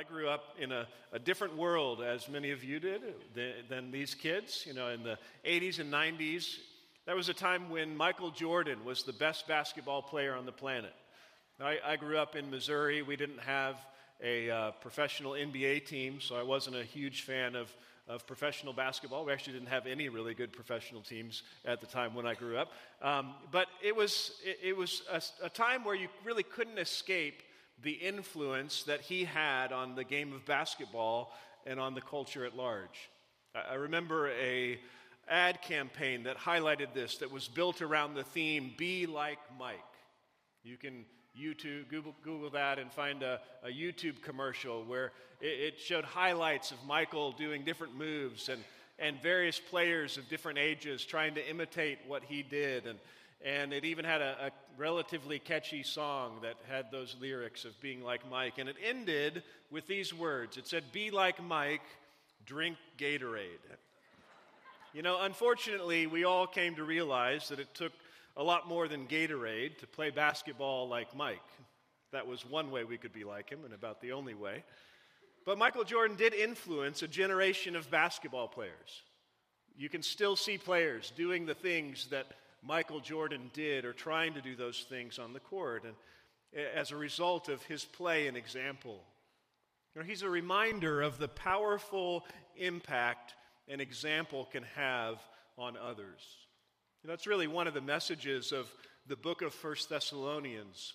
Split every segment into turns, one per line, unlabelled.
I grew up in a, a different world, as many of you did, than, than these kids. You know, in the 80s and 90s, that was a time when Michael Jordan was the best basketball player on the planet. I, I grew up in Missouri. We didn't have a uh, professional NBA team, so I wasn't a huge fan of, of professional basketball. We actually didn't have any really good professional teams at the time when I grew up. Um, but it was, it, it was a, a time where you really couldn't escape the influence that he had on the game of basketball and on the culture at large. I remember a ad campaign that highlighted this that was built around the theme be like Mike. You can YouTube, Google, Google that and find a, a YouTube commercial where it, it, showed highlights of Michael doing different moves and, and various players of different ages trying to imitate what he did. And, and it even had a, a relatively catchy song that had those lyrics of being like Mike. And it ended with these words it said, Be like Mike, drink Gatorade. You know, unfortunately, we all came to realize that it took a lot more than Gatorade to play basketball like Mike. That was one way we could be like him, and about the only way. But Michael Jordan did influence a generation of basketball players. You can still see players doing the things that Michael Jordan did or trying to do those things on the court. And as a result of his play and example, you know, he's a reminder of the powerful impact an example can have on others. That's really one of the messages of the book of First Thessalonians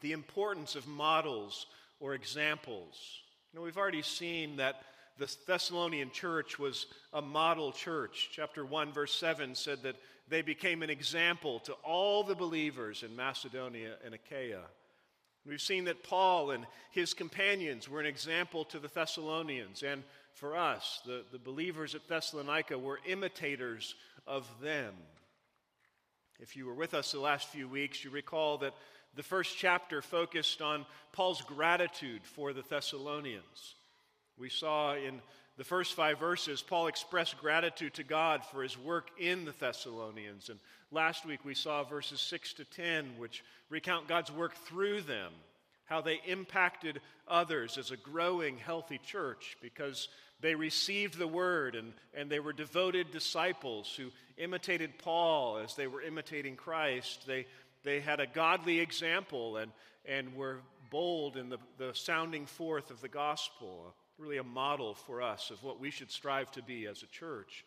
the importance of models or examples. You know, we've already seen that the Thessalonian church was a model church. Chapter 1, verse 7 said that they became an example to all the believers in Macedonia and Achaia. We've seen that Paul and his companions were an example to the Thessalonians, and for us, the, the believers at Thessalonica, were imitators of them. If you were with us the last few weeks, you recall that the first chapter focused on Paul's gratitude for the Thessalonians. We saw in the first five verses, Paul expressed gratitude to God for his work in the Thessalonians. And last week we saw verses 6 to 10, which recount God's work through them, how they impacted others as a growing, healthy church because they received the word and, and they were devoted disciples who imitated Paul as they were imitating Christ. They, they had a godly example and, and were bold in the, the sounding forth of the gospel, really a model for us of what we should strive to be as a church.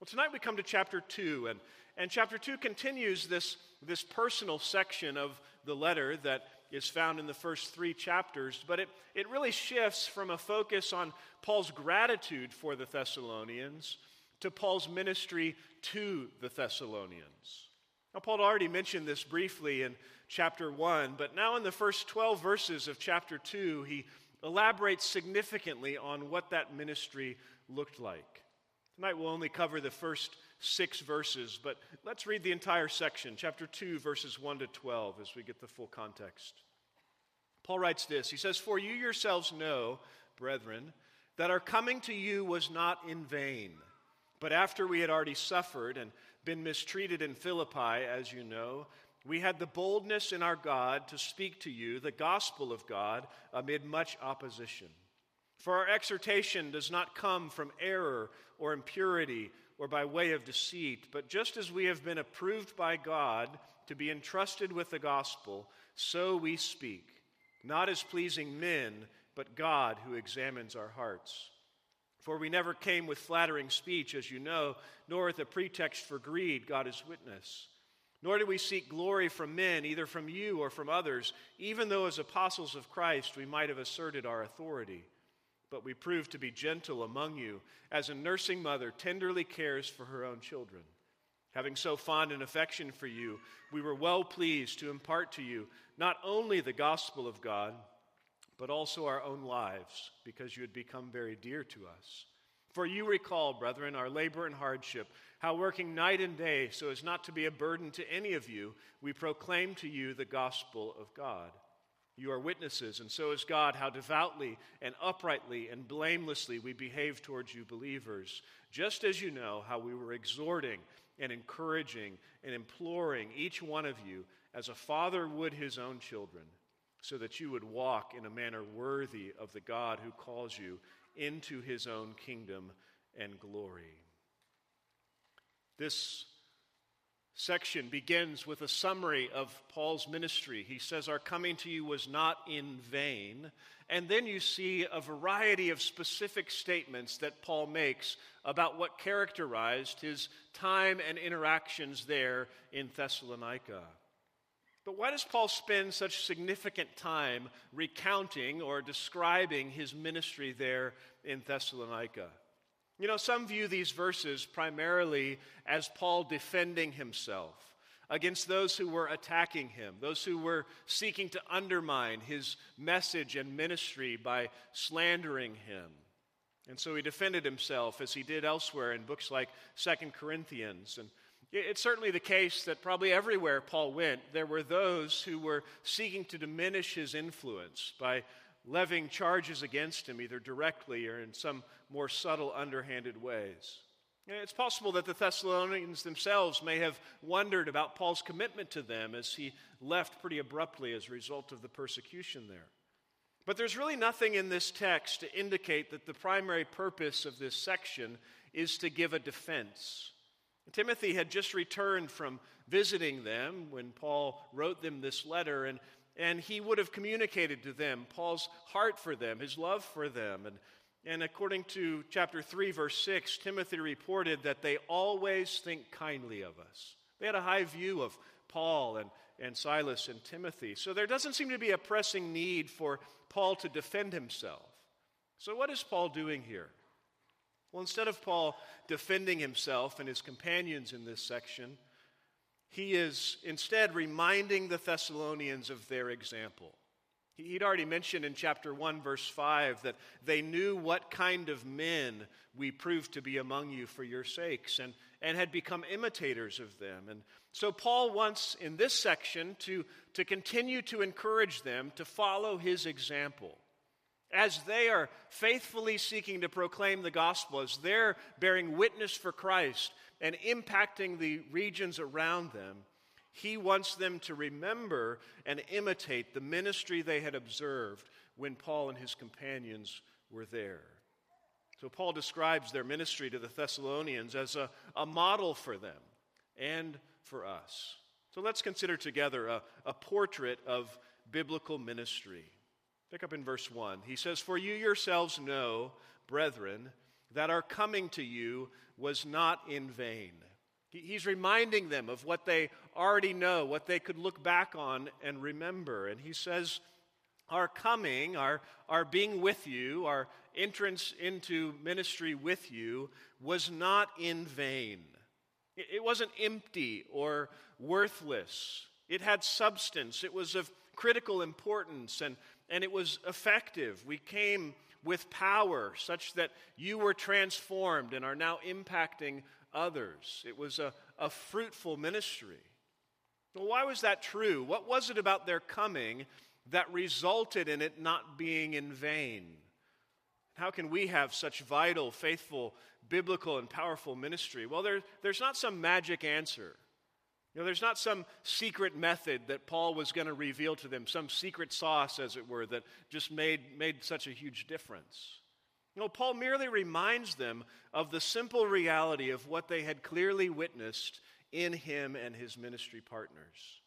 Well, tonight we come to chapter 2, and, and chapter 2 continues this, this personal section of the letter that is found in the first three chapters, but it, it really shifts from a focus on Paul's gratitude for the Thessalonians to Paul's ministry to the Thessalonians. Now, Paul already mentioned this briefly in chapter 1, but now in the first 12 verses of chapter 2, he elaborates significantly on what that ministry looked like. Tonight we'll only cover the first six verses, but let's read the entire section, chapter 2, verses 1 to 12, as we get the full context. Paul writes this He says, For you yourselves know, brethren, that our coming to you was not in vain. But after we had already suffered and been mistreated in Philippi, as you know, we had the boldness in our God to speak to you the gospel of God amid much opposition. For our exhortation does not come from error or impurity or by way of deceit, but just as we have been approved by God to be entrusted with the gospel, so we speak, not as pleasing men, but God who examines our hearts. For we never came with flattering speech, as you know, nor with a pretext for greed, God is witness. Nor did we seek glory from men, either from you or from others, even though as apostles of Christ we might have asserted our authority but we proved to be gentle among you, as a nursing mother tenderly cares for her own children. Having so fond an affection for you, we were well pleased to impart to you not only the gospel of God, but also our own lives, because you had become very dear to us. For you recall, brethren, our labor and hardship, how working night and day so as not to be a burden to any of you, we proclaim to you the gospel of God. You are witnesses, and so is God, how devoutly and uprightly and blamelessly we behave towards you, believers, just as you know how we were exhorting and encouraging and imploring each one of you as a father would his own children. so that you would walk in a manner worthy of the God who calls you into his own kingdom and glory. This section begins with a summary of Paul's ministry. He says, Our coming to you was not in vain. And then you see a variety of specific statements that Paul makes about what characterized his time and interactions there in Thessalonica. But why does Paul spend such significant time recounting or describing his ministry there in Thessalonica? You know, some view these verses primarily as Paul defending himself against those who were attacking him, those who were seeking to undermine his message and ministry by slandering him. And so he defended himself as he did elsewhere in books like Second Corinthians and it's certainly the case that probably everywhere Paul went, there were those who were seeking to diminish his influence by levying charges against him, either directly or in some more subtle, underhanded ways. It's possible that the Thessalonians themselves may have wondered about Paul's commitment to them as he left pretty abruptly as a result of the persecution there. But there's really nothing in this text to indicate that the primary purpose of this section is to give a defense Timothy had just returned from visiting them when Paul wrote them this letter, and, and he would have communicated to them Paul's heart for them, his love for them. And, and according to chapter 3, verse 6, Timothy reported that they always think kindly of us. They had a high view of Paul and, and Silas and Timothy. So there doesn't seem to be a pressing need for Paul to defend himself. So, what is Paul doing here? Well, instead of Paul defending himself and his companions in this section, he is instead reminding the Thessalonians of their example. He'd already mentioned in chapter 1, verse 5, that they knew what kind of men we proved to be among you for your sakes and, and had become imitators of them. And so Paul wants in this section to, to continue to encourage them to follow his example as they are faithfully seeking to proclaim the gospel, as they're bearing witness for Christ and impacting the regions around them, he wants them to remember and imitate the ministry they had observed when Paul and his companions were there. So, Paul describes their ministry to the Thessalonians as a, a model for them and for us. So, let's consider together a, a portrait of biblical ministry. Pick up in verse 1. He says, For you yourselves know, brethren, that our coming to you was not in vain. He's reminding them of what they already know, what they could look back on and remember. And he says, Our coming, our, our being with you, our entrance into ministry with you was not in vain. It wasn't empty or worthless. It had substance. It was of critical importance and and it was effective. We came with power such that you were transformed and are now impacting others. It was a, a fruitful ministry. Well, why was that true? What was it about their coming that resulted in it not being in vain? How can we have such vital, faithful, biblical, and powerful ministry? Well, there, there's not some magic answer. You know, there's not some secret method that Paul was going to reveal to them, some secret sauce, as it were, that just made, made such a huge difference. You know, Paul merely reminds them of the simple reality of what they had clearly witnessed in him and his ministry partners.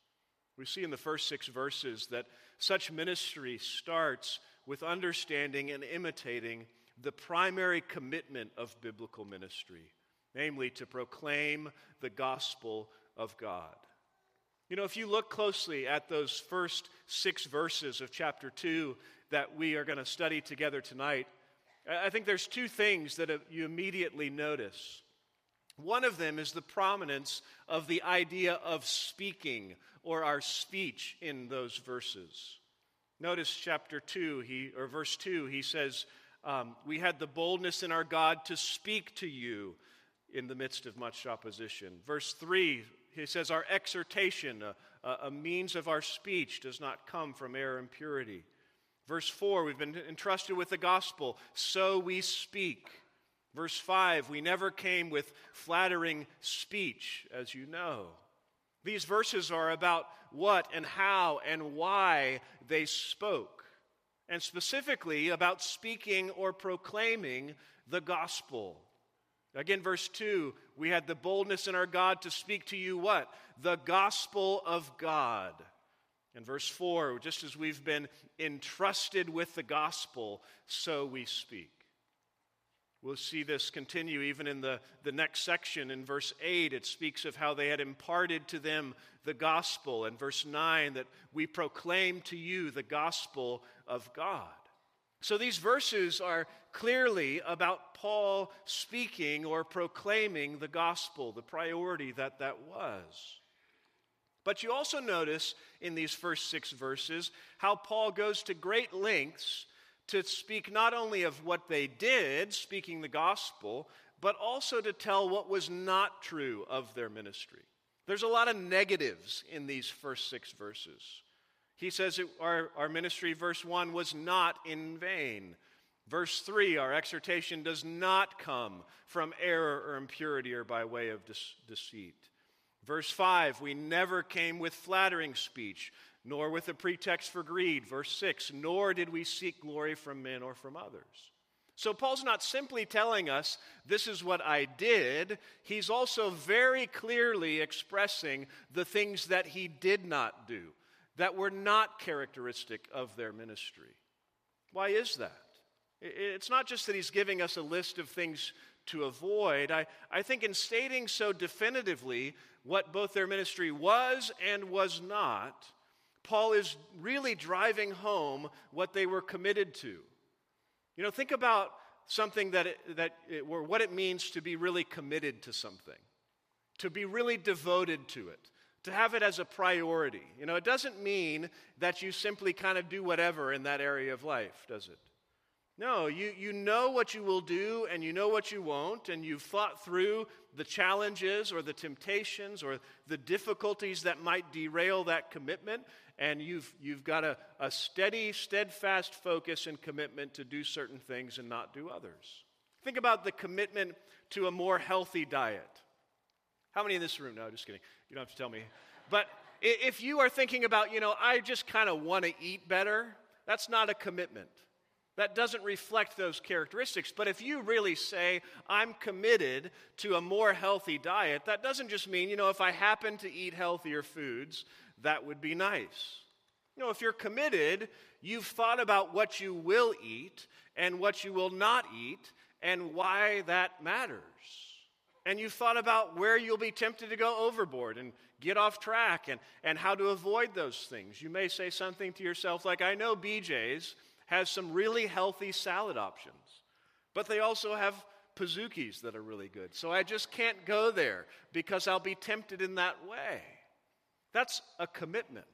We see in the first six verses that such ministry starts with understanding and imitating the primary commitment of biblical ministry, namely to proclaim the gospel of God. You know, if you look closely at those first six verses of chapter 2 that we are going to study together tonight, I think there's two things that you immediately notice. One of them is the prominence of the idea of speaking or our speech in those verses. Notice chapter 2, he, or verse 2, he says, um, We had the boldness in our God to speak to you in the midst of much opposition. Verse 3 he says, Our exhortation, a, a, means of our speech, does not come from error and purity. Verse 4, we've been entrusted with the gospel, so we speak. Verse 5, we never came with flattering speech, as you know. These verses are about what and how and why they spoke, and specifically about speaking or proclaiming the gospel. Again, verse 2 we had the boldness in our God to speak to you what? The gospel of God. In verse 4 just as we've been entrusted with the gospel, so we speak. We'll see this continue even in the, the next section. In verse 8, it speaks of how they had imparted to them the gospel. And verse 9, that we proclaim to you the gospel of God. So these verses are clearly about Paul speaking or proclaiming the gospel, the priority that that was. But you also notice in these first six verses how Paul goes to great lengths to speak not only of what they did, speaking the gospel, but also to tell what was not true of their ministry. There's a lot of negatives in these first six verses. He says it, our, our ministry, verse 1, was not in vain. Verse 3, our exhortation does not come from error or impurity or by way of deceit. Verse 5, we never came with flattering speech, nor with a pretext for greed. Verse 6 Nor did we seek glory from men or from others. So Paul's not simply telling us, this is what I did. He's also very clearly expressing the things that he did not do, that were not characteristic of their ministry. Why is that? It's not just that he's giving us a list of things to avoid. I, I think in stating so definitively what both their ministry was and was not, Paul is really driving home what they were committed to. You know, think about something that, it, that it, or what it means to be really committed to something, to be really devoted to it, to have it as a priority. You know, it doesn't mean that you simply kind of do whatever in that area of life, does it? No, you, you know what you will do and you know what you won't, and you've thought through the challenges or the temptations or the difficulties that might derail that commitment, and you've, you've got a, a steady, steadfast focus and commitment to do certain things and not do others. Think about the commitment to a more healthy diet. How many in this room? No, just kidding. You don't have to tell me. But if you are thinking about, you know, I just kind of want to eat better, that's not a commitment. That doesn't reflect those characteristics. But if you really say, I'm committed to a more healthy diet, that doesn't just mean, you know, if I happen to eat healthier foods, that would be nice. You know, if you're committed, you've thought about what you will eat and what you will not eat and why that matters. And you've thought about where you'll be tempted to go overboard and get off track and, and how to avoid those things. You may say something to yourself like, I know BJ's has some really healthy salad options, but they also have Pizookies that are really good. So I just can't go there because I'll be tempted in that way. That's a commitment.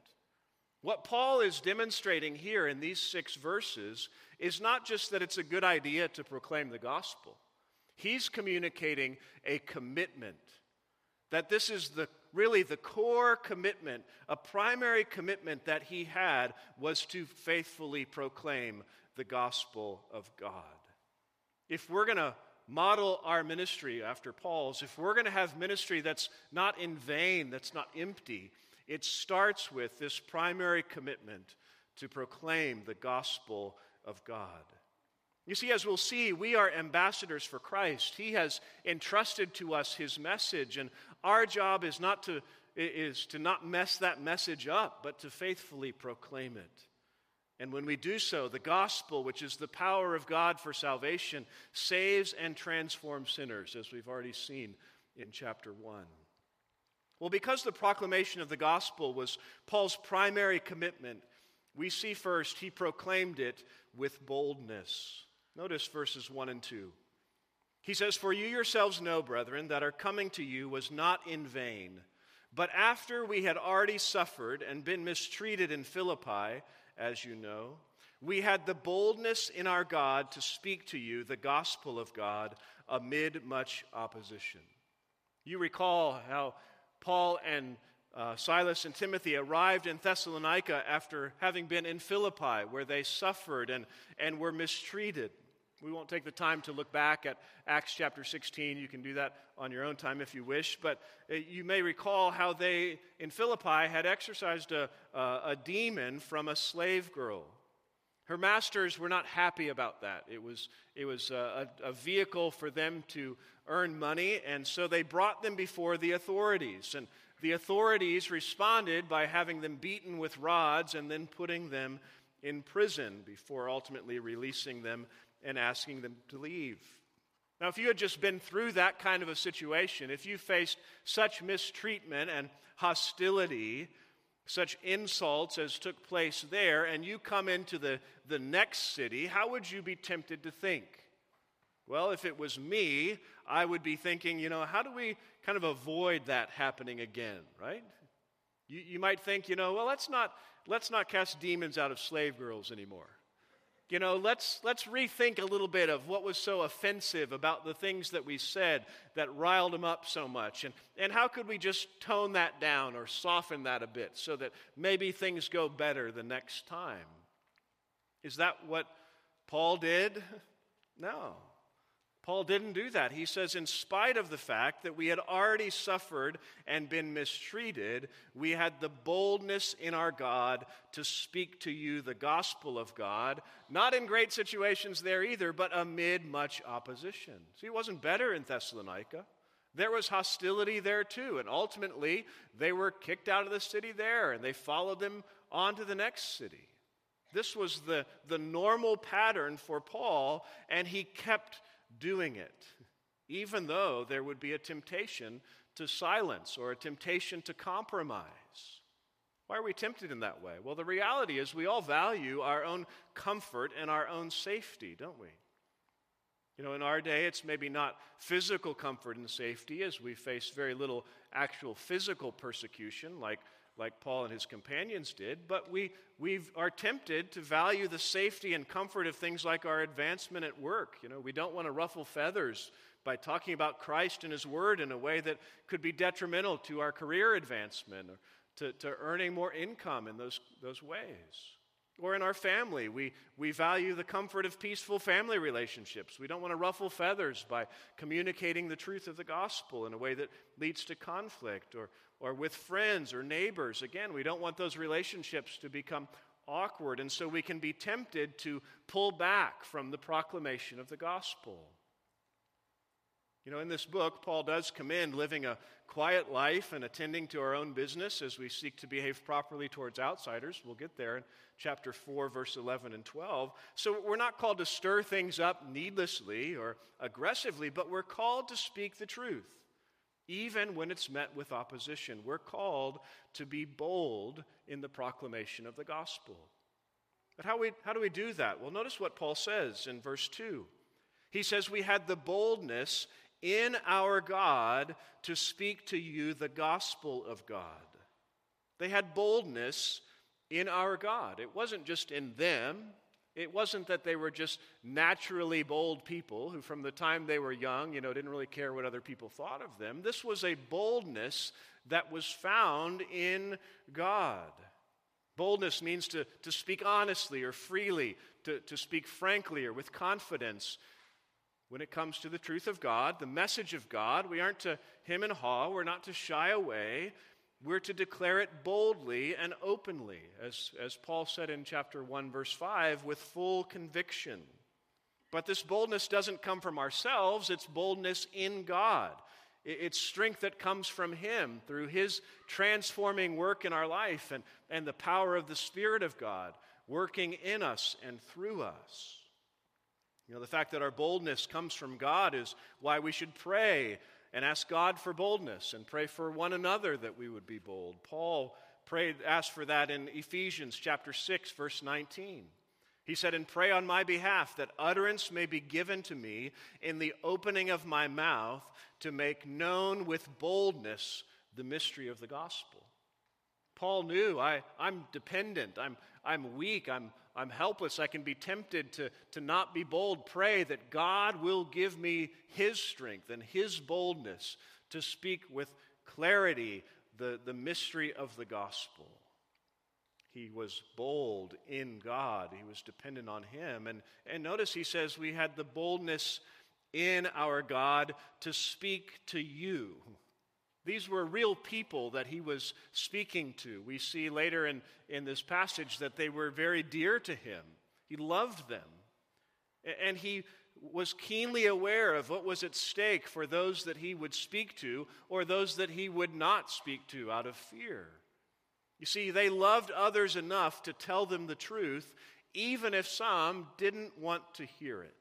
What Paul is demonstrating here in these six verses is not just that it's a good idea to proclaim the gospel, he's communicating a commitment. That this is the really the core commitment, a primary commitment that he had was to faithfully proclaim the gospel of God. If we're going to model our ministry after Paul's, if we're going to have ministry that's not in vain, that's not empty, it starts with this primary commitment to proclaim the gospel of God. You see, as we'll see, we are ambassadors for Christ. He has entrusted to us his message, and our job is not to, is to not mess that message up, but to faithfully proclaim it. And when we do so, the gospel, which is the power of God for salvation, saves and transforms sinners, as we've already seen in chapter 1. Well, because the proclamation of the gospel was Paul's primary commitment, we see first he proclaimed it with boldness. Notice verses 1 and 2. He says, For you yourselves know, brethren, that our coming to you was not in vain. But after we had already suffered and been mistreated in Philippi, as you know, we had the boldness in our God to speak to you the gospel of God amid much opposition. You recall how Paul and uh, Silas and Timothy arrived in Thessalonica after having been in Philippi, where they suffered and, and were mistreated. We won't take the time to look back at Acts chapter 16. You can do that on your own time if you wish. But uh, you may recall how they, in Philippi, had exorcised a, a, a demon from a slave girl. Her masters were not happy about that. It was, it was a, a, vehicle for them to earn money, and so they brought them before the authorities. And the authorities responded by having them beaten with rods and then putting them in prison before ultimately releasing them and asking them to leave. Now, if you had just been through that kind of a situation, if you faced such mistreatment and hostility, such insults as took place there, and you come into the, the next city, how would you be tempted to think? Well, if it was me, I would be thinking, you know, how do we kind of avoid that happening again, right? You, you might think, you know, well, let's not, let's not cast demons out of slave girls anymore. You know, let's, let's rethink a little bit of what was so offensive about the things that we said that riled them up so much. And, and how could we just tone that down or soften that a bit so that maybe things go better the next time? Is that what Paul did? No. Paul didn't do that. He says, in spite of the fact that we had already suffered and been mistreated, we had the boldness in our God to speak to you the gospel of God, not in great situations there either, but amid much opposition. See, it wasn't better in Thessalonica. There was hostility there too, and ultimately they were kicked out of the city there and they followed them on to the next city. This was the, the normal pattern for Paul, and he kept doing it, even though there would be a temptation to silence or a temptation to compromise. Why are we tempted in that way? Well, the reality is we all value our own comfort and our own safety, don't we? You know, in our day, it's maybe not physical comfort and safety as we face very little actual physical persecution like like Paul and his companions did, but we we are tempted to value the safety and comfort of things like our advancement at work. You know, we don't want to ruffle feathers by talking about Christ and his word in a way that could be detrimental to our career advancement or to, to earning more income in those, those ways. Or in our family, we, we value the comfort of peaceful family relationships. We don't want to ruffle feathers by communicating the truth of the gospel in a way that leads to conflict. Or, or with friends or neighbors, again, we don't want those relationships to become awkward. And so we can be tempted to pull back from the proclamation of the gospel. You know, in this book, Paul does commend living a quiet life and attending to our own business as we seek to behave properly towards outsiders. We'll get there in chapter 4, verse 11 and 12. So we're not called to stir things up needlessly or aggressively, but we're called to speak the truth, even when it's met with opposition. We're called to be bold in the proclamation of the gospel. But how, we, how do we do that? Well, notice what Paul says in verse 2. He says, We had the boldness in our God to speak to you the gospel of God. They had boldness in our God. It wasn't just in them, it wasn't that they were just naturally bold people who, from the time they were young, you know, didn't really care what other people thought of them. This was a boldness that was found in God. Boldness means to, to speak honestly or freely, to, to speak frankly or with confidence, when it comes to the truth of God, the message of God. We aren't to him and haw, we're not to shy away. We're to declare it boldly and openly, as, as Paul said in chapter 1, verse 5, with full conviction. But this boldness doesn't come from ourselves, it's boldness in God. It's strength that comes from Him through His transforming work in our life and, and the power of the Spirit of God working in us and through us. You know, the fact that our boldness comes from God is why we should pray and ask God for boldness and pray for one another that we would be bold. Paul prayed, asked for that in Ephesians chapter 6, verse 19. He said, And pray on my behalf that utterance may be given to me in the opening of my mouth to make known with boldness the mystery of the gospel. Paul knew I, I'm dependent, I'm, I'm weak, I'm, I'm helpless, I can be tempted to, to not be bold, pray that God will give me His strength and His boldness to speak with clarity the, the mystery of the gospel. He was bold in God. He was dependent on Him. And, and notice he says we had the boldness in our God to speak to you. These were real people that he was speaking to. We see later in, in this passage that they were very dear to him. He loved them. And he was keenly aware of what was at stake for those that he would speak to or those that he would not speak to out of fear. You see, they loved others enough to tell them the truth, even if some didn't want to hear it.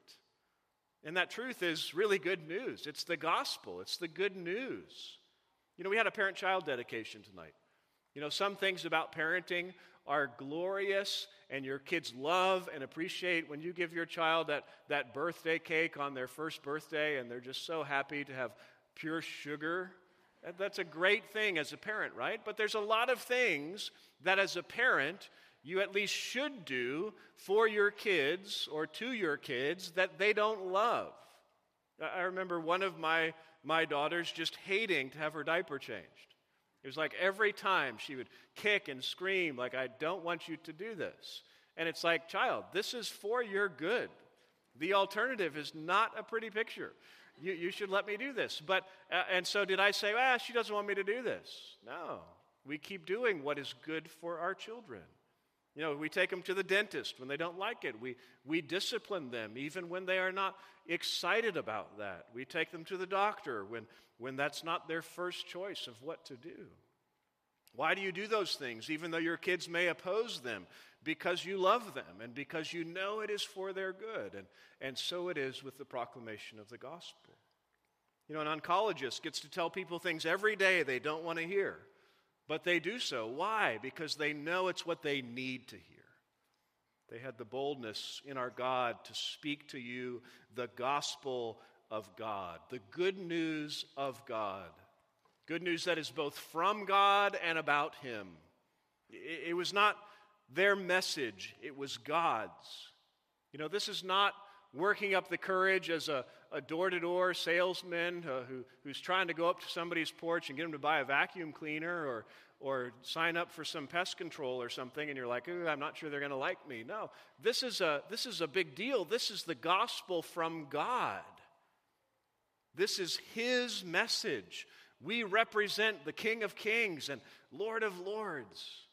And that truth is really good news. It's the gospel, it's the good news. You know, we had a parent child dedication tonight. You know, some things about parenting are glorious, and your kids love and appreciate when you give your child that, that birthday cake on their first birthday, and they're just so happy to have pure sugar. That's a great thing as a parent, right? But there's a lot of things that as a parent you at least should do for your kids or to your kids that they don't love. I remember one of my, my daughters just hating to have her diaper changed. It was like every time she would kick and scream, like, I don't want you to do this. And it's like, child, this is for your good. The alternative is not a pretty picture. You, you should let me do this. But, uh, and so did I say, ah, she doesn't want me to do this? No. We keep doing what is good for our children. You know, we take them to the dentist when they don't like it. We, we discipline them even when they are not excited about that. We take them to the doctor when, when that's not their first choice of what to do. Why do you do those things, even though your kids may oppose them? Because you love them and because you know it is for their good. And, and so it is with the proclamation of the gospel. You know, an oncologist gets to tell people things every day they don't want to hear. But they do so. Why? Because they know it's what they need to hear. They had the boldness in our God to speak to you the gospel of God, the good news of God. Good news that is both from God and about Him. It, was not their message, it was God's. You know, this is not working up the courage as a door to door salesman uh, who, who's trying to go up to somebody's porch and get them to buy a vacuum cleaner or, or sign up for some pest control or something, and you're like, I'm not sure they're going to like me. No, this is, a, this is a big deal. This is the gospel from God. This is His message. We represent the King of Kings and Lord of Lords.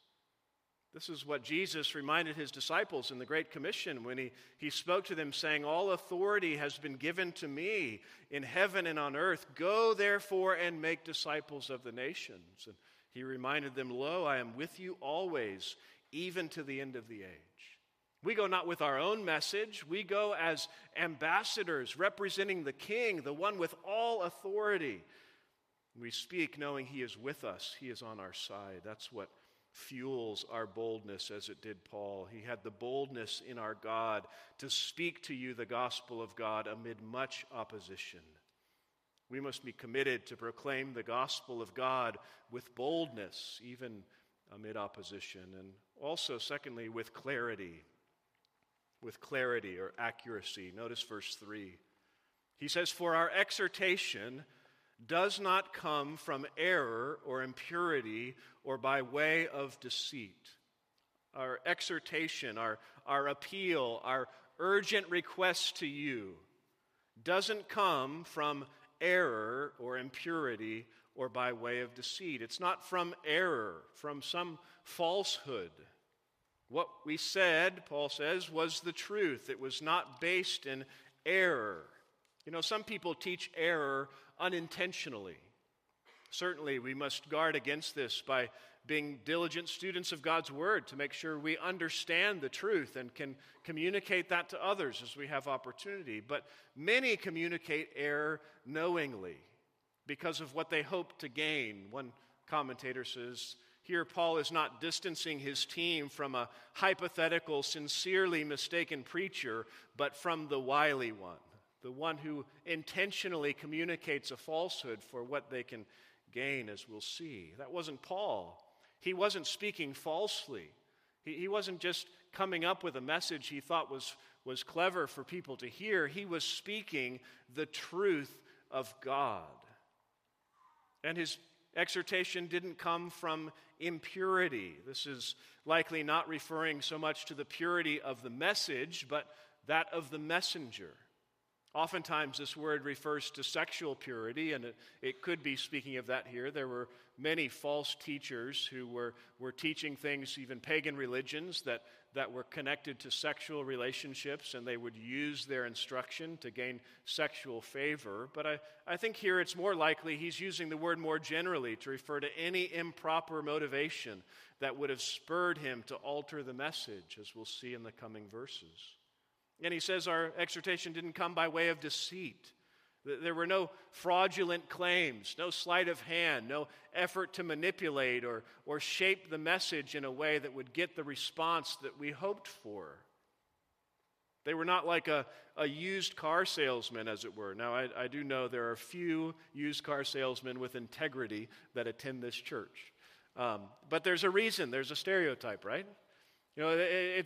This is what Jesus reminded his disciples in the Great Commission when he, he spoke to them, saying, All authority has been given to me in heaven and on earth. Go therefore and make disciples of the nations. And he reminded them, Lo, I am with you always, even to the end of the age. We go not with our own message, we go as ambassadors representing the King, the one with all authority. We speak knowing he is with us, he is on our side. That's what fuels our boldness as it did Paul. He had the boldness in our God to speak to you the gospel of God amid much opposition. We must be committed to proclaim the gospel of God with boldness, even amid opposition, and also, secondly, with clarity. With clarity or accuracy. Notice verse 3. He says, For our exhortation does not come from error or impurity or by way of deceit. Our exhortation, our, our appeal, our urgent request to you doesn't come from error or impurity or by way of deceit. It's not from error, from some falsehood. What we said, Paul says, was the truth. It was not based in error. You know, some people teach error unintentionally. Certainly, we must guard against this by being diligent students of God's Word to make sure we understand the truth and can communicate that to others as we have opportunity. But many communicate error knowingly because of what they hope to gain. One commentator says, here, Paul is not distancing his team from a hypothetical, sincerely mistaken preacher, but from the wily one the one who intentionally communicates a falsehood for what they can gain, as we'll see. That wasn't Paul. He wasn't speaking falsely. He, he wasn't just coming up with a message he thought was, was clever for people to hear. He was speaking the truth of God. And his, exhortation didn't come from impurity. This is likely not referring so much to the purity of the message, but that of the messenger. Oftentimes, this word refers to sexual purity, and it, it, could be speaking of that here. There were many false teachers who were, were teaching things, even pagan religions, that, that were connected to sexual relationships, and they would use their instruction to gain sexual favor. But I, I think here it's more likely he's using the word more generally to refer to any improper motivation that would have spurred him to alter the message, as we'll see in the coming verses. And he says our exhortation didn't come by way of deceit. There were no fraudulent claims, no sleight of hand, no effort to manipulate or, or shape the message in a way that would get the response that we hoped for. They were not like a, a used car salesman, as it were. Now, I, I do know there are few used car salesmen with integrity that attend this church. Um, but there's a reason, there's a stereotype, right? You know,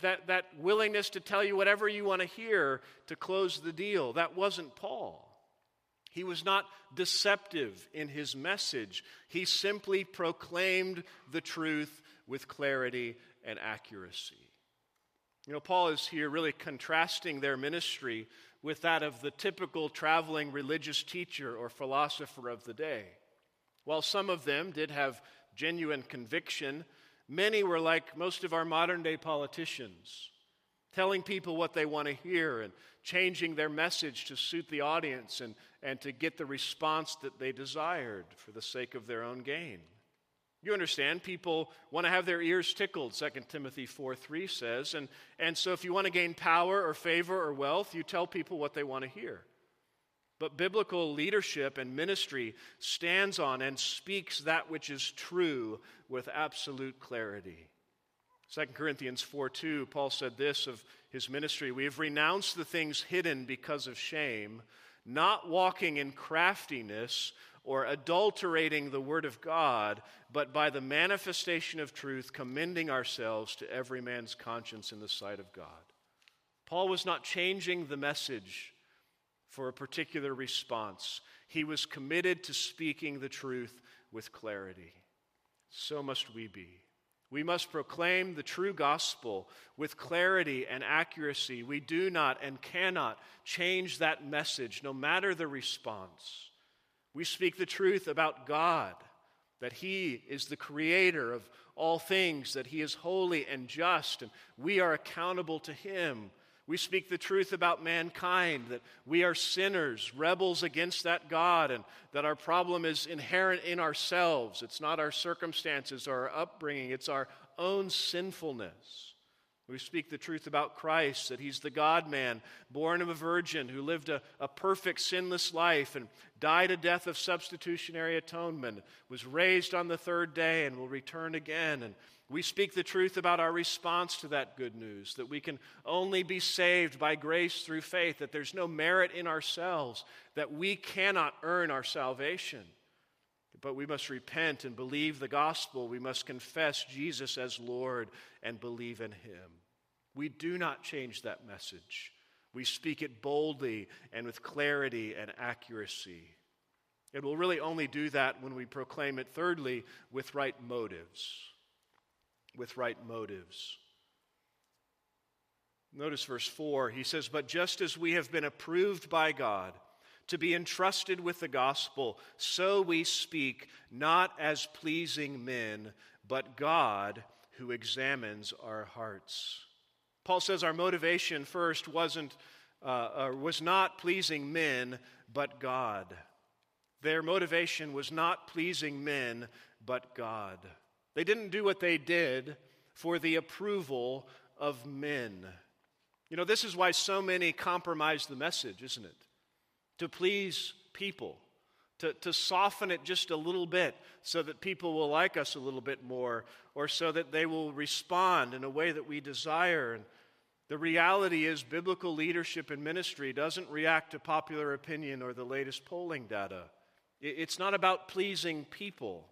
that, that willingness to tell you whatever you want to hear to close the deal, that wasn't Paul. He was not deceptive in his message. He simply proclaimed the truth with clarity and accuracy. You know, Paul is here really contrasting their ministry with that of the typical traveling religious teacher or philosopher of the day. While some of them did have genuine conviction Many were like most of our modern day politicians, telling people what they want to hear and changing their message to suit the audience and, and to get the response that they desired for the sake of their own gain. You understand, people want to have their ears tickled, 2 Timothy 4 3 says. And, and so, if you want to gain power or favor or wealth, you tell people what they want to hear. But biblical leadership and ministry stands on and speaks that which is true with absolute clarity. 2 Corinthians 4 2, Paul said this of his ministry We have renounced the things hidden because of shame, not walking in craftiness or adulterating the word of God, but by the manifestation of truth, commending ourselves to every man's conscience in the sight of God. Paul was not changing the message for a particular response. He was committed to speaking the truth with clarity. So must we be. We must proclaim the true gospel with clarity and accuracy. We do not and cannot change that message, no matter the response. We speak the truth about God, that He is the creator of all things, that He is holy and just, and we are accountable to Him we speak the truth about mankind, that we are sinners, rebels against that God, and that our problem is inherent in ourselves. It's not our circumstances or our upbringing, it's our own sinfulness. We speak the truth about Christ, that He's the God man, born of a virgin, who lived a, a perfect, sinless life and died a death of substitutionary atonement, was raised on the third day, and will return again. And we speak the truth about our response to that good news, that we can only be saved by grace through faith, that there's no merit in ourselves, that we cannot earn our salvation. But we must repent and believe the gospel. We must confess Jesus as Lord and believe in him. We do not change that message. We speak it boldly and with clarity and accuracy. It will really only do that when we proclaim it, thirdly, with right motives with right motives. Notice verse 4. He says, But just as we have been approved by God to be entrusted with the gospel, so we speak, not as pleasing men, but God who examines our hearts. Paul says our motivation first wasn't, uh, uh, was not pleasing men, but God. Their motivation was not pleasing men, but God. They didn't do what they did for the approval of men. You know, this is why so many compromise the message, isn't it? To please people, to, to soften it just a little bit so that people will like us a little bit more, or so that they will respond in a way that we desire. And the reality is, biblical leadership and ministry doesn't react to popular opinion or the latest polling data. It's not about pleasing people.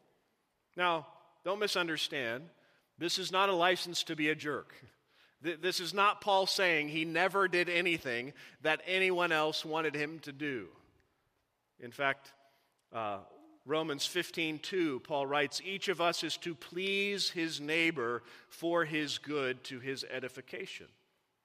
Now, don't misunderstand. This is not a license to be a jerk. This is not Paul saying he never did anything that anyone else wanted him to do. In fact, uh, Romans 15, 2, Paul writes, Each of us is to please his neighbor for his good to his edification.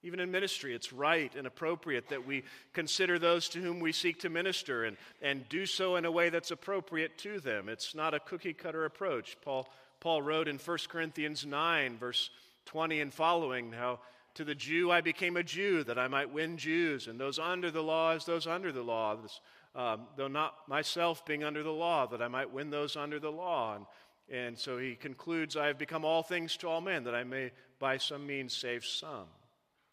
Even in ministry, it's right and appropriate that we consider those to whom we seek to minister and, and do so in a way that's appropriate to them. It's not a cookie cutter approach. Paul, Paul wrote in 1 Corinthians 9, verse 20 and following, how to the Jew I became a Jew that I might win Jews, and those under the law as those under the law. This, um, though not myself being under the law, that I might win those under the law. And, and so he concludes, I have become all things to all men, that I may by some means save some.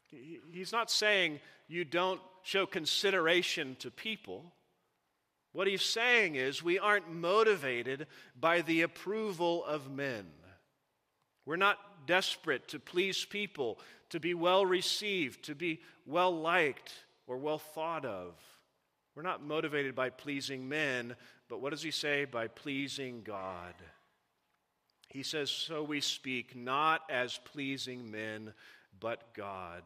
He, he's not saying you don't show consideration to people. What he's saying is we aren't motivated by the approval of men. We're not desperate to please people, to be well received, to be well liked, or well thought of. We're not motivated by pleasing men, but what does he say? By pleasing God. He says, So we speak not as pleasing men, but God.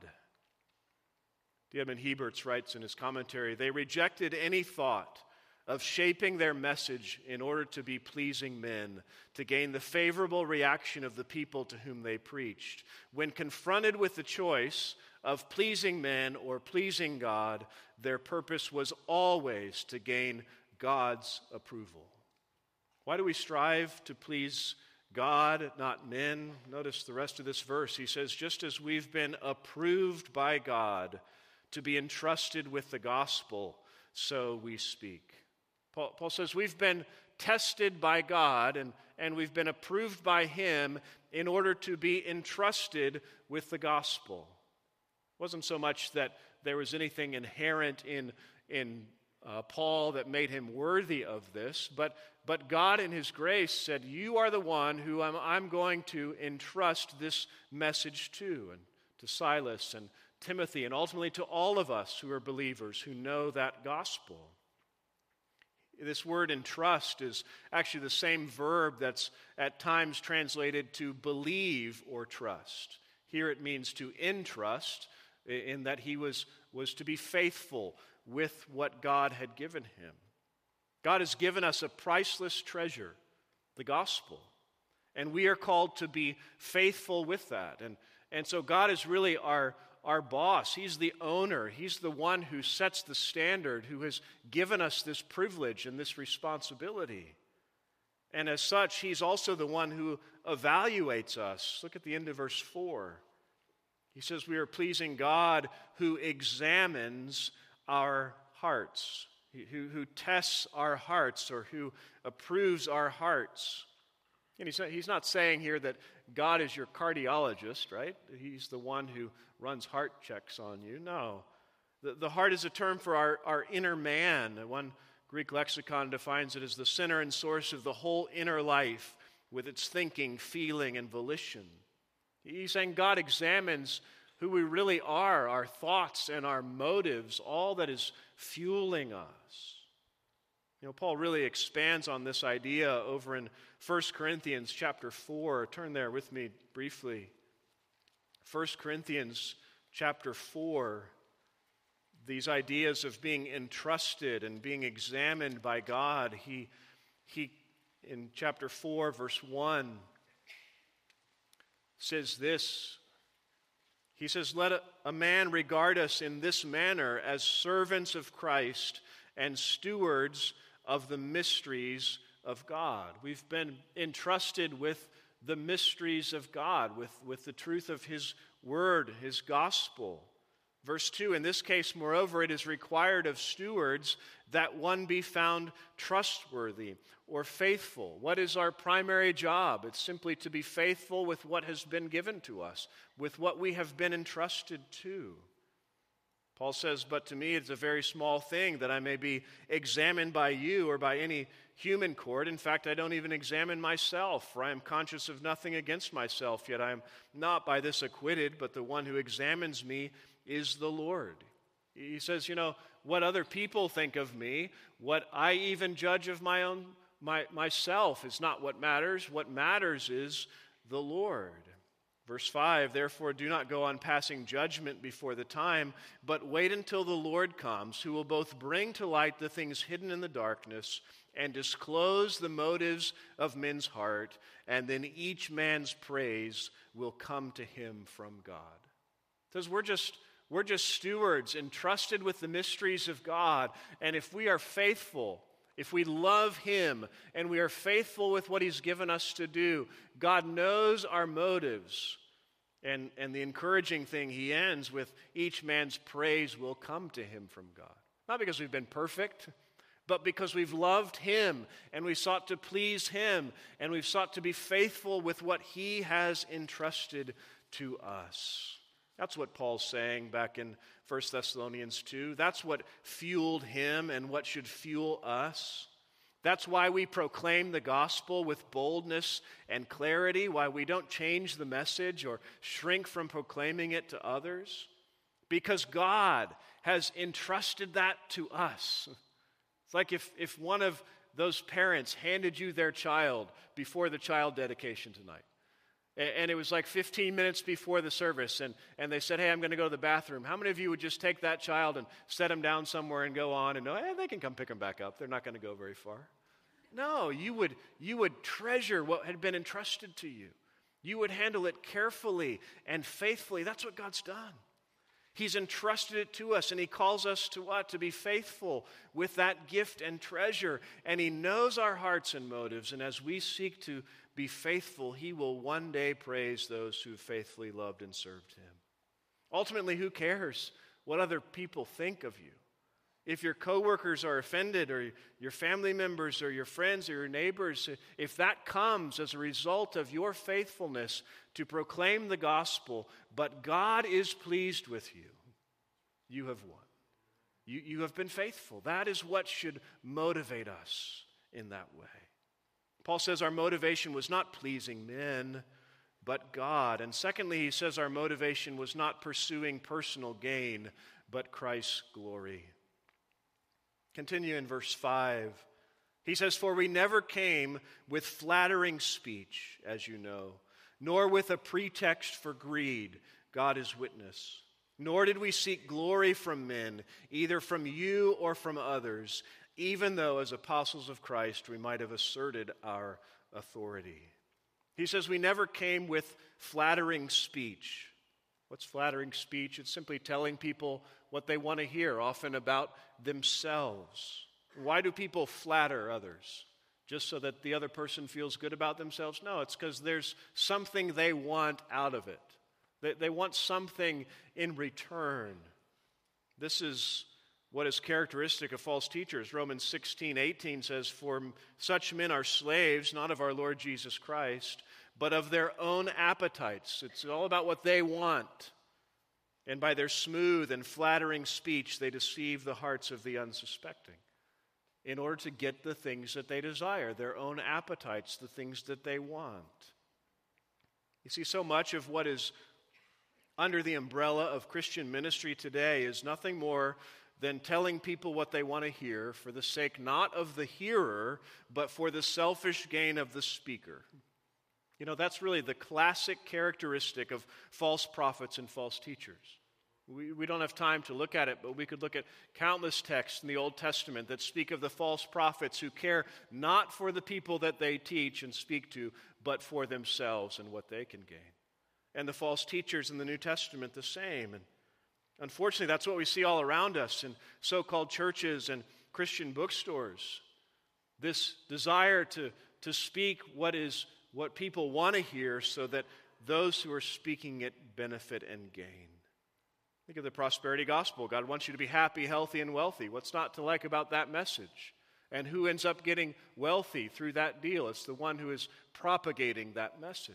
D. Edmond Hiebert's writes in his commentary they rejected any thought of shaping their message in order to be pleasing men, to gain the favorable reaction of the people to whom they preached. When confronted with the choice of pleasing men or pleasing God, their purpose was always to gain God's approval. Why do we strive to please God, not men? Notice the rest of this verse. He says, just as we've been approved by God to be entrusted with the gospel, so we speak. Paul, Paul says, we've been tested by God and, and we've been approved by Him in order to be entrusted with the gospel. It wasn't so much that there was anything inherent in, in uh, Paul that made him worthy of this, but, but God, in His grace, said, You are the one who I'm, I'm going to entrust this message to, and to Silas and Timothy, and ultimately to all of us who are believers who know that gospel. This word entrust is actually the same verb that's at times translated to believe or trust. Here it means to entrust, in that he was, was to be faithful with what God had given him. God has given us a priceless treasure, the gospel, and we are called to be faithful with that. And, and so God is really our, our boss. He's the owner. He's the one who sets the standard, who has given us this privilege and this responsibility. And as such, He's also the one who evaluates us. Look at the end of verse 4. He says, We are pleasing God who examines our hearts, who, who tests our hearts, or who approves our hearts. And he's he's not saying here that God is your cardiologist, right? He's the one who runs heart checks on you. No. The, the heart is a term for our, our inner man. One Greek lexicon defines it as the center and source of the whole inner life with its thinking, feeling, and volition. He's saying God examines who we really are, our thoughts and our motives, all that is fueling us. You know, Paul really expands on this idea over in 1 Corinthians chapter 4. Turn there with me briefly. 1 Corinthians chapter 4. These ideas of being entrusted and being examined by God. He, he in chapter 4, verse 1, says this He says, Let a, a man regard us in this manner as servants of Christ and stewards of the mysteries of God. We've been entrusted with the mysteries of God, with, with the truth of His Word, His gospel. Verse 2 In this case, moreover, it is required of stewards that one be found trustworthy or faithful. What is our primary job? It's simply to be faithful with what has been given to us, with what we have been entrusted to. Paul says, But to me, it's a very small thing that I may be examined by you or by any human court. In fact, I don't even examine myself, for I am conscious of nothing against myself, yet I am not by this acquitted, but the one who examines me is the Lord. He says, you know, what other people think of me, what I even judge of my own my, myself is not what matters. What matters is the Lord. Verse 5 Therefore, do not go on passing judgment before the time, but wait until the Lord comes, who will both bring to light the things hidden in the darkness and disclose the motives of men's heart, and then each man's praise will come to him from God. Because we're just, we're just stewards entrusted with the mysteries of God, and if we are faithful, if we love Him and we are faithful with what He's given us to do, God knows our motives. And, and the encouraging thing, He ends with each man's praise will come to Him from God. Not because we've been perfect, but because we've loved Him and we've sought to please Him and we've sought to be faithful with what He has entrusted to us. That's what Paul's saying back in 1 Thessalonians 2. That's what fueled him and what should fuel us. That's why we proclaim the gospel with boldness and clarity, why we don't change the message or shrink from proclaiming it to others. Because God has entrusted that to us. It's like if, if one of those parents handed you their child before the child dedication tonight. And it was like 15 minutes before the service, and, and they said, Hey, I'm going to go to the bathroom. How many of you would just take that child and set him down somewhere and go on and oh, know, hey, they can come pick him back up? They're not going to go very far. No, you would, you would treasure what had been entrusted to you. You would handle it carefully and faithfully. That's what God's done. He's entrusted it to us, and He calls us to what? To be faithful with that gift and treasure. And He knows our hearts and motives. And as we seek to be faithful, He will one day praise those who faithfully loved and served Him. Ultimately, who cares what other people think of you? If your coworkers are offended, or your family members, or your friends, or your neighbors, if that comes as a result of your faithfulness to proclaim the gospel, but God is pleased with you, you have won. You, you have been faithful. That is what should motivate us in that way. Paul says our motivation was not pleasing men, but God. And secondly, he says our motivation was not pursuing personal gain, but Christ's glory. Continue in verse 5. He says, For we never came with flattering speech, as you know, nor with a pretext for greed, God is witness. Nor did we seek glory from men, either from you or from others, even though as apostles of Christ we might have asserted our authority. He says, We never came with flattering speech. What's flattering speech? It's simply telling people what they want to hear, often about themselves. Why do people flatter others? Just so that the other person feels good about themselves? No, it's because there's something they want out of it. They, they want something in return. This is what is characteristic of false teachers. Romans 16, 18 says, For such men are slaves, not of our Lord Jesus Christ, but of their own appetites. It's all about what they want. And by their smooth and flattering speech, they deceive the hearts of the unsuspecting in order to get the things that they desire, their own appetites, the things that they want. You see, so much of what is under the umbrella of Christian ministry today is nothing more than telling people what they want to hear for the sake not of the hearer, but for the selfish gain of the speaker. You know, that's really the classic characteristic of false prophets and false teachers. We, we don't have time to look at it, but we could look at countless texts in the Old Testament that speak of the false prophets who care not for the people that they teach and speak to, but for themselves and what they can gain. And the false teachers in the New Testament, the same. And unfortunately, that's what we see all around us in so called churches and Christian bookstores. This desire to, to speak what is what people want to hear so that those who are speaking it benefit and gain. Think of the prosperity gospel. God wants you to be happy, healthy, and wealthy. What's not to like about that message? And who ends up getting wealthy through that deal? It's the one who is propagating that message.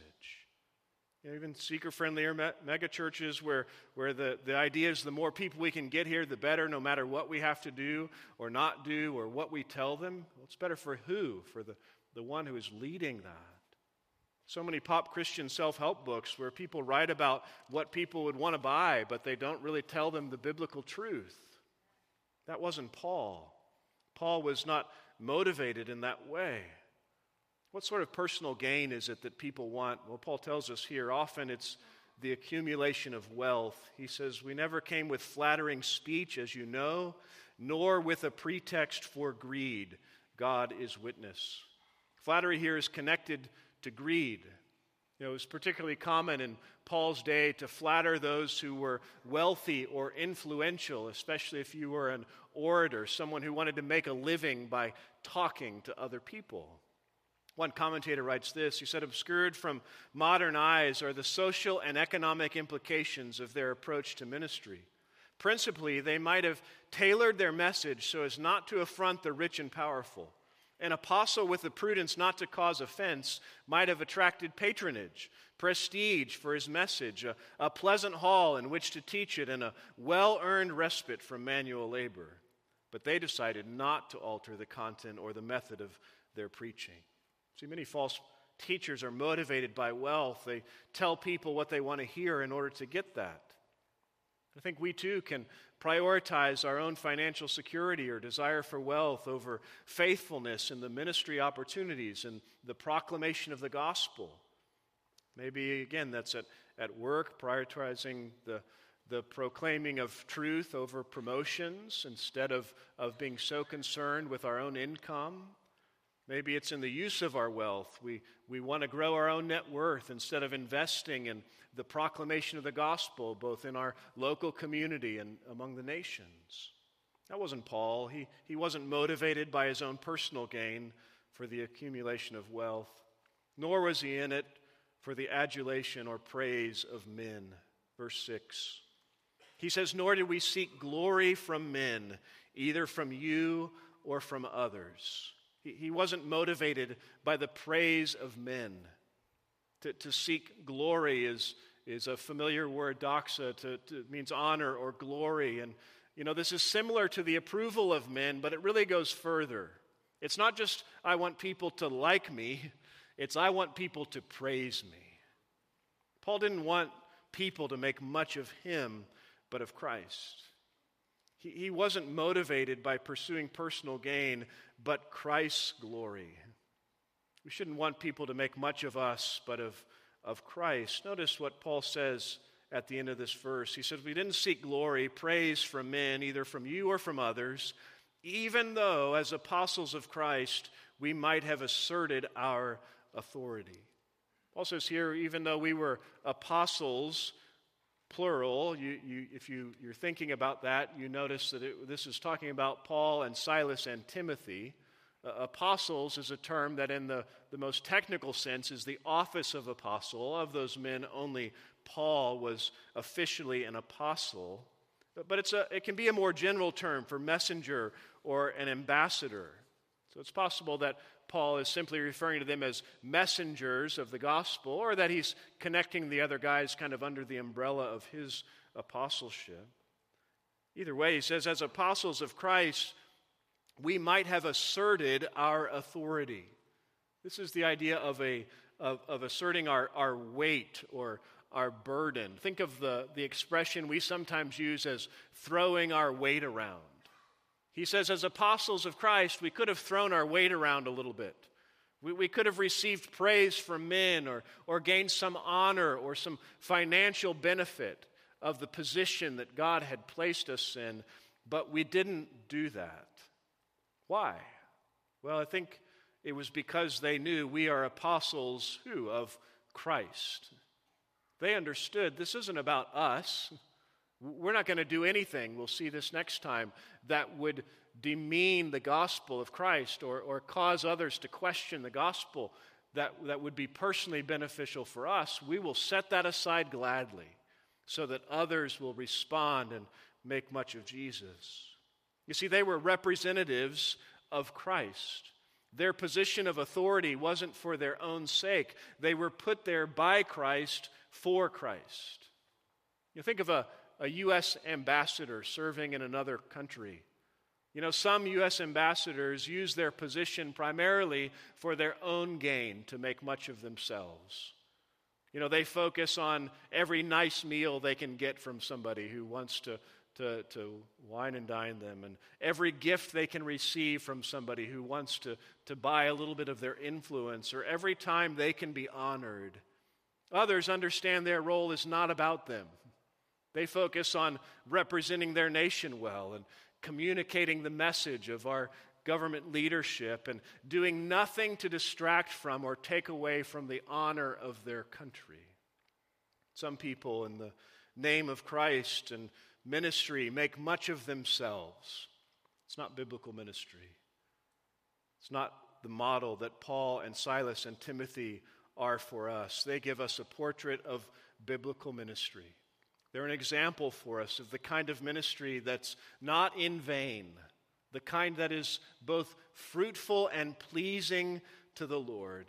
You know, even seeker friendlier me- mega churches where, where the, the idea is the more people we can get here, the better, no matter what we have to do or not do or what we tell them. Well, it's better for who? For the, the one who is leading that. So many pop Christian self help books where people write about what people would want to buy, but they don't really tell them the biblical truth. That wasn't Paul. Paul was not motivated in that way. What sort of personal gain is it that people want? Well, Paul tells us here often it's the accumulation of wealth. He says, We never came with flattering speech, as you know, nor with a pretext for greed. God is witness. Flattery here is connected to greed. You know, it was particularly common in Paul's day to flatter those who were wealthy or influential, especially if you were an orator, someone who wanted to make a living by talking to other people. One commentator writes this He said, Obscured from modern eyes are the social and economic implications of their approach to ministry. Principally, they might have tailored their message so as not to affront the rich and powerful. An apostle with the prudence not to cause offense might have attracted patronage, prestige for his message, a, a pleasant hall in which to teach it, and a well earned respite from manual labor. But they decided not to alter the content or the method of their preaching. See, many false teachers are motivated by wealth. They tell people what they want to hear in order to get that. I think we too can prioritize our own financial security or desire for wealth over faithfulness in the ministry opportunities and the proclamation of the gospel. Maybe, again, that's at, at work, prioritizing the, the proclaiming of truth over promotions instead of, of being so concerned with our own income. Maybe it's in the use of our wealth. We, we want to grow our own net worth instead of investing in the proclamation of the gospel, both in our local community and among the nations. That wasn't Paul. He, he wasn't motivated by his own personal gain for the accumulation of wealth, nor was he in it for the adulation or praise of men. Verse 6. He says, Nor did we seek glory from men, either from you or from others. He, wasn't motivated by the praise of men. To, to seek glory is, is a familiar word, doxa, to, to, means honor or glory. And, you know, this is similar to the approval of men, but it really goes further. It's not just, I want people to like me, it's, I want people to praise me. Paul didn't want people to make much of him, but of Christ. He, he wasn't motivated by pursuing personal gain, but Christ's glory. We shouldn't want people to make much of us, but of, of Christ. Notice what Paul says at the end of this verse. He says, We didn't seek glory, praise from men, either from you or from others, even though, as apostles of Christ, we might have asserted our authority. Paul says here, even though we were apostles, plural. You, you, if you, you're thinking about that, you notice that it, this is talking about Paul and Silas and Timothy. Uh, apostles is a term that, in the, the most technical sense, is the office of apostle. Of those men, only Paul was officially an apostle. But, but it's a, it can be a more general term for messenger or an ambassador. So it's possible that Paul is simply referring to them as messengers of the gospel, or that he's connecting the other guys kind of under the umbrella of his apostleship. Either way, he says, as apostles of Christ, we might have asserted our authority. This is the idea of, a, of, of asserting our, our weight or our burden. Think of the, the expression we sometimes use as throwing our weight around. He says, as apostles of Christ, we could have thrown our weight around a little bit. We, we could have received praise from men or, or gained some honor or some financial benefit of the position that God had placed us in, but we didn't do that. Why? Well, I think it was because they knew we are apostles who? Of Christ. They understood this isn't about us. We're not going to do anything, we'll see this next time, that would demean the gospel of Christ or, or cause others to question the gospel that, that would be personally beneficial for us. We will set that aside gladly so that others will respond and make much of Jesus. You see, they were representatives of Christ. Their position of authority wasn't for their own sake, they were put there by Christ for Christ. You think of a a U.S. ambassador serving in another country. You know, some U.S. ambassadors use their position primarily for their own gain to make much of themselves. You know, they focus on every nice meal they can get from somebody who wants to, to, to wine and dine them, and every gift they can receive from somebody who wants to, to buy a little bit of their influence, or every time they can be honored. Others understand their role is not about them. They focus on representing their nation well and communicating the message of our government leadership and doing nothing to distract from or take away from the honor of their country. Some people, in the name of Christ and ministry, make much of themselves. It's not biblical ministry. It's not the model that Paul and Silas and Timothy are for us. They give us a portrait of biblical ministry. They're an example for us of the kind of ministry that's not in vain, the kind that is both fruitful and pleasing to the Lord.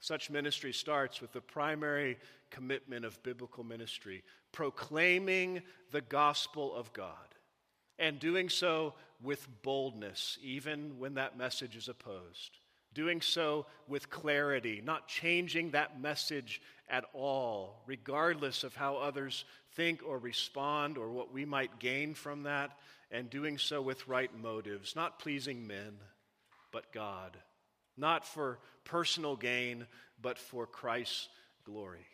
Such ministry starts with the primary commitment of biblical ministry proclaiming the gospel of God, and doing so with boldness, even when that message is opposed. Doing so with clarity, not changing that message at all, regardless of how others think or respond or what we might gain from that, and doing so with right motives, not pleasing men, but God. Not for personal gain, but for Christ's glory.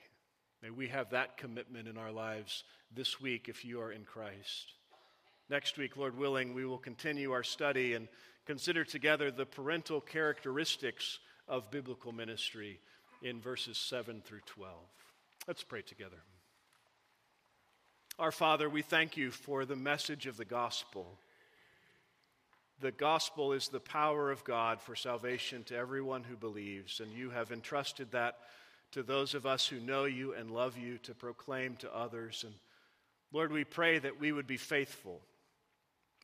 May we have that commitment in our lives this week if you are in Christ. Next week, Lord willing, we will continue our study and consider together the parental characteristics of biblical ministry in verses 7 through 12. Let's pray together. Our Father, we thank you for the message of the gospel. The gospel is the power of God for salvation to everyone who believes, and you have entrusted that to those of us who know you and love you to proclaim to others. And Lord, we pray that we would be faithful.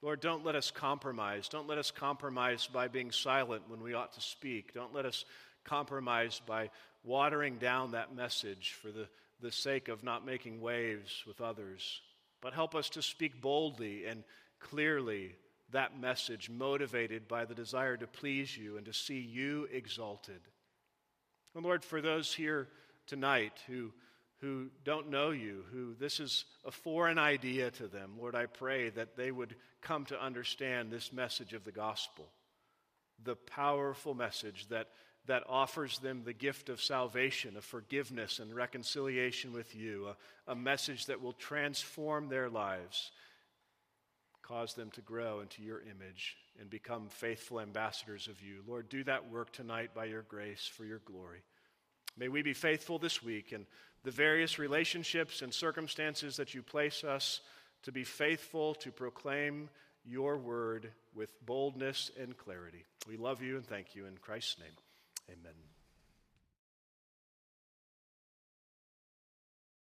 Lord, don't let us compromise. Don't let us compromise by being silent when we ought to speak. Don't let us compromise by watering down that message for the, the sake of not making waves with others. But help us to speak boldly and clearly that message, motivated by the desire to please you and to see you exalted. And Lord, for those here tonight who, who don't know you, who this is a foreign idea to them, Lord, I pray that they would come to understand this message of the gospel, the powerful message that, that offers them the gift of salvation, of forgiveness and reconciliation with you, a, a message that will transform their lives, cause them to grow into your image and become faithful ambassadors of you. Lord, do that work tonight by your grace for your glory. May we be faithful this week in the various relationships and circumstances that you place us to be faithful to proclaim your word with boldness and clarity. We love you and thank you in Christ's name. Amen.